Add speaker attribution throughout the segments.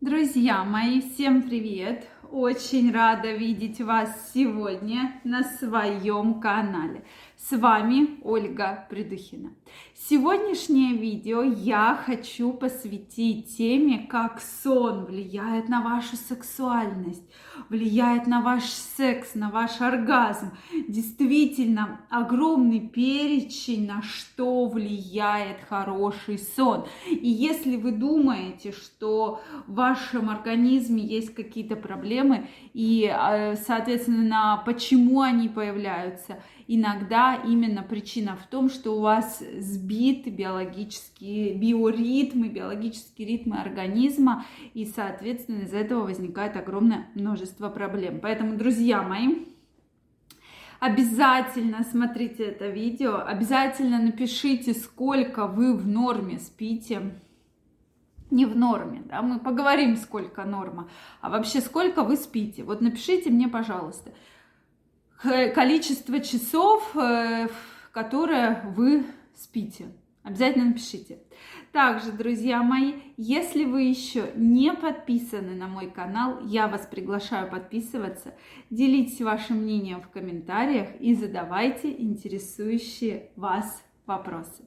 Speaker 1: Друзья мои, всем привет! Очень рада видеть вас сегодня на своем канале. С вами Ольга Придухина. Сегодняшнее видео я хочу посвятить теме, как сон влияет на вашу сексуальность, влияет на ваш секс, на ваш оргазм. Действительно, огромный перечень, на что влияет хороший сон. И если вы думаете, что в вашем организме есть какие-то проблемы, и, э, соответственно, почему они появляются, иногда именно причина в том, что у вас сбиты биологические биоритмы, биологические ритмы организма, и, соответственно, из-за этого возникает огромное множество проблем. Поэтому, друзья мои, Обязательно смотрите это видео, обязательно напишите, сколько вы в норме спите. Не в норме, да, мы поговорим, сколько норма, а вообще сколько вы спите. Вот напишите мне, пожалуйста, количество часов, э, которое вы спите. Обязательно напишите. Также, друзья мои, если вы еще не подписаны на мой канал, я вас приглашаю подписываться. Делитесь вашим мнением в комментариях и задавайте интересующие вас вопросы.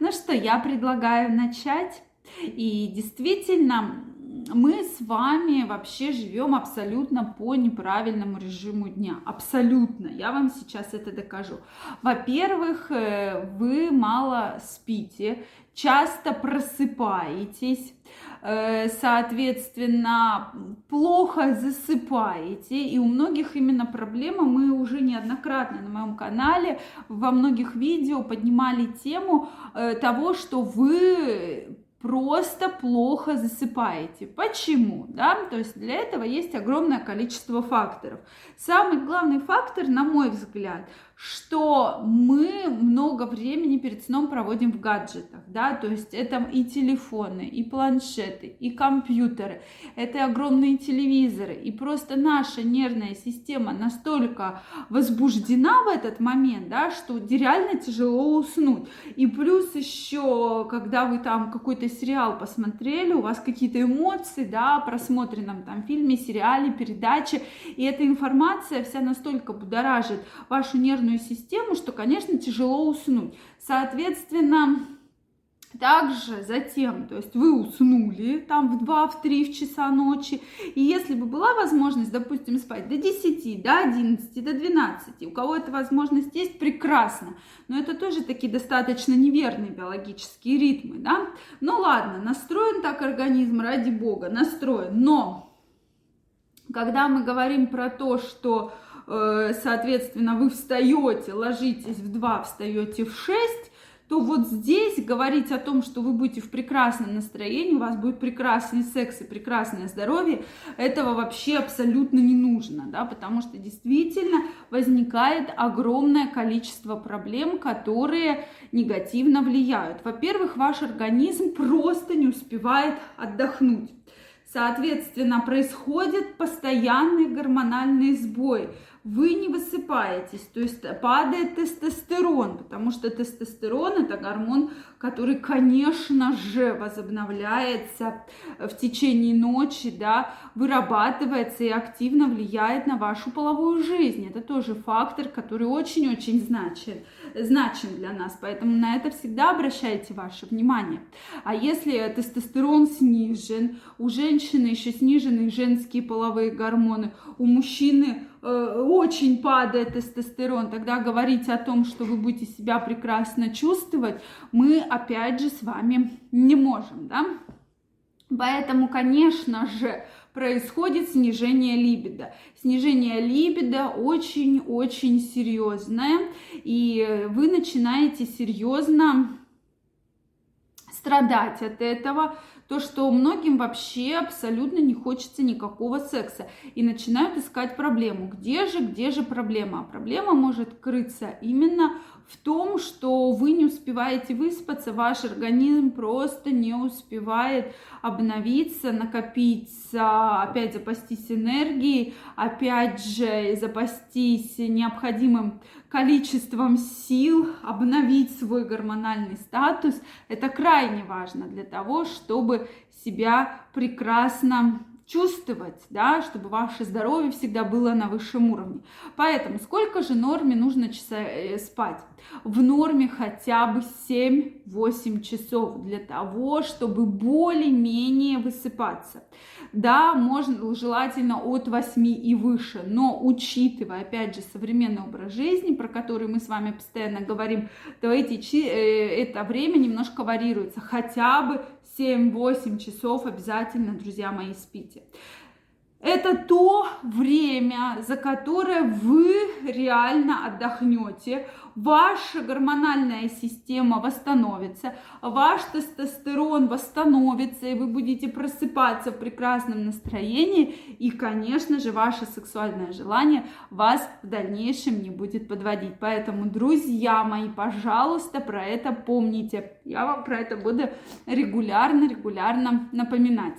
Speaker 1: Ну что, я предлагаю начать. И действительно, мы с вами вообще живем абсолютно по неправильному режиму дня. Абсолютно. Я вам сейчас это докажу. Во-первых, э, вы мало спите, часто просыпаетесь, э, соответственно, плохо засыпаете, и у многих именно проблема, мы уже неоднократно на моем канале во многих видео поднимали тему э, того, что вы просто плохо засыпаете. Почему? Да? То есть для этого есть огромное количество факторов. Самый главный фактор, на мой взгляд, что мы много времени перед сном проводим в гаджетах, да, то есть это и телефоны, и планшеты, и компьютеры, это огромные телевизоры, и просто наша нервная система настолько возбуждена в этот момент, да, что реально тяжело уснуть. И плюс еще, когда вы там какой-то сериал посмотрели, у вас какие-то эмоции, да, просмотренном там фильме, сериале, передаче, и эта информация вся настолько будоражит вашу нервную нервную систему, что, конечно, тяжело уснуть. Соответственно, также затем, то есть вы уснули там в 2, в 3 в часа ночи, и если бы была возможность, допустим, спать до 10, до 11, до 12, у кого эта возможность есть, прекрасно, но это тоже такие достаточно неверные биологические ритмы, да, ну ладно, настроен так организм, ради бога, настроен, но когда мы говорим про то, что соответственно, вы встаете, ложитесь в 2, встаете в 6, то вот здесь говорить о том, что вы будете в прекрасном настроении, у вас будет прекрасный секс и прекрасное здоровье, этого вообще абсолютно не нужно, да, потому что действительно возникает огромное количество проблем, которые негативно влияют. Во-первых, ваш организм просто не успевает отдохнуть. Соответственно, происходит постоянный гормональный сбой вы не высыпаетесь, то есть падает тестостерон, потому что тестостерон это гормон, который, конечно же, возобновляется в течение ночи, да, вырабатывается и активно влияет на вашу половую жизнь. Это тоже фактор, который очень-очень значим, значим для нас, поэтому на это всегда обращайте ваше внимание. А если тестостерон снижен, у женщины еще снижены женские половые гормоны, у мужчины очень падает тестостерон, тогда говорить о том, что вы будете себя прекрасно чувствовать, мы опять же с вами не можем, да? Поэтому, конечно же, происходит снижение либидо. Снижение либидо очень-очень серьезное, и вы начинаете серьезно страдать от этого, то, что многим вообще абсолютно не хочется никакого секса и начинают искать проблему. Где же, где же проблема? А проблема может крыться именно в том, что вы не успеваете выспаться, ваш организм просто не успевает обновиться, накопиться, опять запастись энергией, опять же запастись необходимым количеством сил, обновить свой гормональный статус. Это крайне важно для того, чтобы себя прекрасно чувствовать, да, чтобы ваше здоровье всегда было на высшем уровне. Поэтому сколько же норме нужно часа э, спать? В норме хотя бы 7-8 часов для того, чтобы более-менее высыпаться. Да, можно желательно от 8 и выше, но учитывая, опять же, современный образ жизни, про который мы с вами постоянно говорим, то эти, э, это время немножко варьируется. Хотя бы 7-8 часов обязательно, друзья мои, спите. Это то время, за которое вы реально отдохнете, ваша гормональная система восстановится, ваш тестостерон восстановится, и вы будете просыпаться в прекрасном настроении, и, конечно же, ваше сексуальное желание вас в дальнейшем не будет подводить. Поэтому, друзья мои, пожалуйста, про это помните. Я вам про это буду регулярно, регулярно напоминать.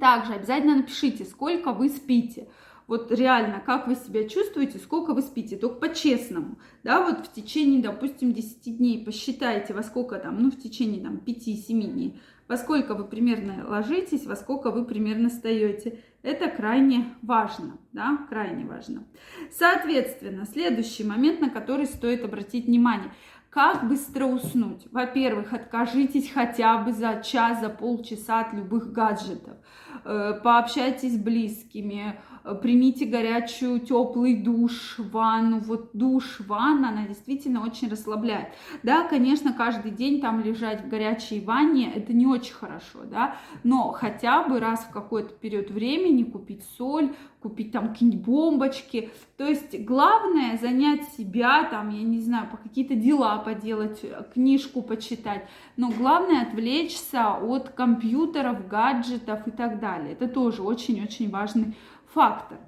Speaker 1: Также обязательно напишите, сколько вы спите. Вот реально, как вы себя чувствуете, сколько вы спите, только по-честному, да, вот в течение, допустим, 10 дней посчитайте, во сколько там, ну, в течение там 5-7 дней, во сколько вы примерно ложитесь, во сколько вы примерно встаете. Это крайне важно, да, крайне важно. Соответственно, следующий момент, на который стоит обратить внимание – как быстро уснуть? Во-первых, откажитесь хотя бы за час, за полчаса от любых гаджетов. Э, пообщайтесь с близкими, примите горячую, теплый душ, ванну. Вот душ, ванна, она действительно очень расслабляет. Да, конечно, каждый день там лежать в горячей ванне, это не очень хорошо, да, но хотя бы раз в какой-то период времени купить соль, купить там какие-нибудь бомбочки. То есть главное занять себя, там, я не знаю, по какие-то дела поделать, книжку почитать. Но главное отвлечься от компьютеров, гаджетов и так далее. Это тоже очень-очень важный фактор.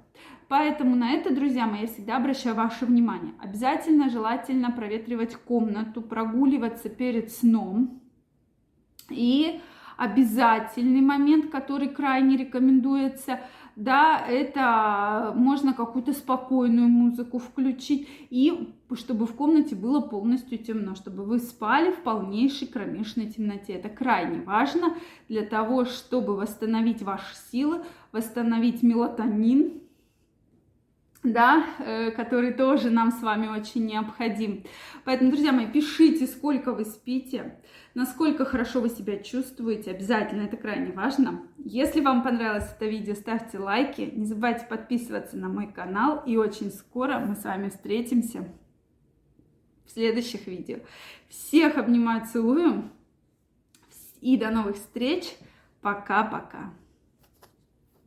Speaker 1: Поэтому на это, друзья мои, я всегда обращаю ваше внимание. Обязательно, желательно проветривать комнату, прогуливаться перед сном. И обязательный момент, который крайне рекомендуется, да, это можно какую-то спокойную музыку включить, и чтобы в комнате было полностью темно, чтобы вы спали в полнейшей кромешной темноте. Это крайне важно для того, чтобы восстановить ваши силы, восстановить мелатонин, да, э, который тоже нам с вами очень необходим. Поэтому, друзья мои, пишите, сколько вы спите, насколько хорошо вы себя чувствуете. Обязательно, это крайне важно. Если вам понравилось это видео, ставьте лайки. Не забывайте подписываться на мой канал. И очень скоро мы с вами встретимся в следующих видео. Всех обнимаю, целую. И до новых встреч. Пока-пока.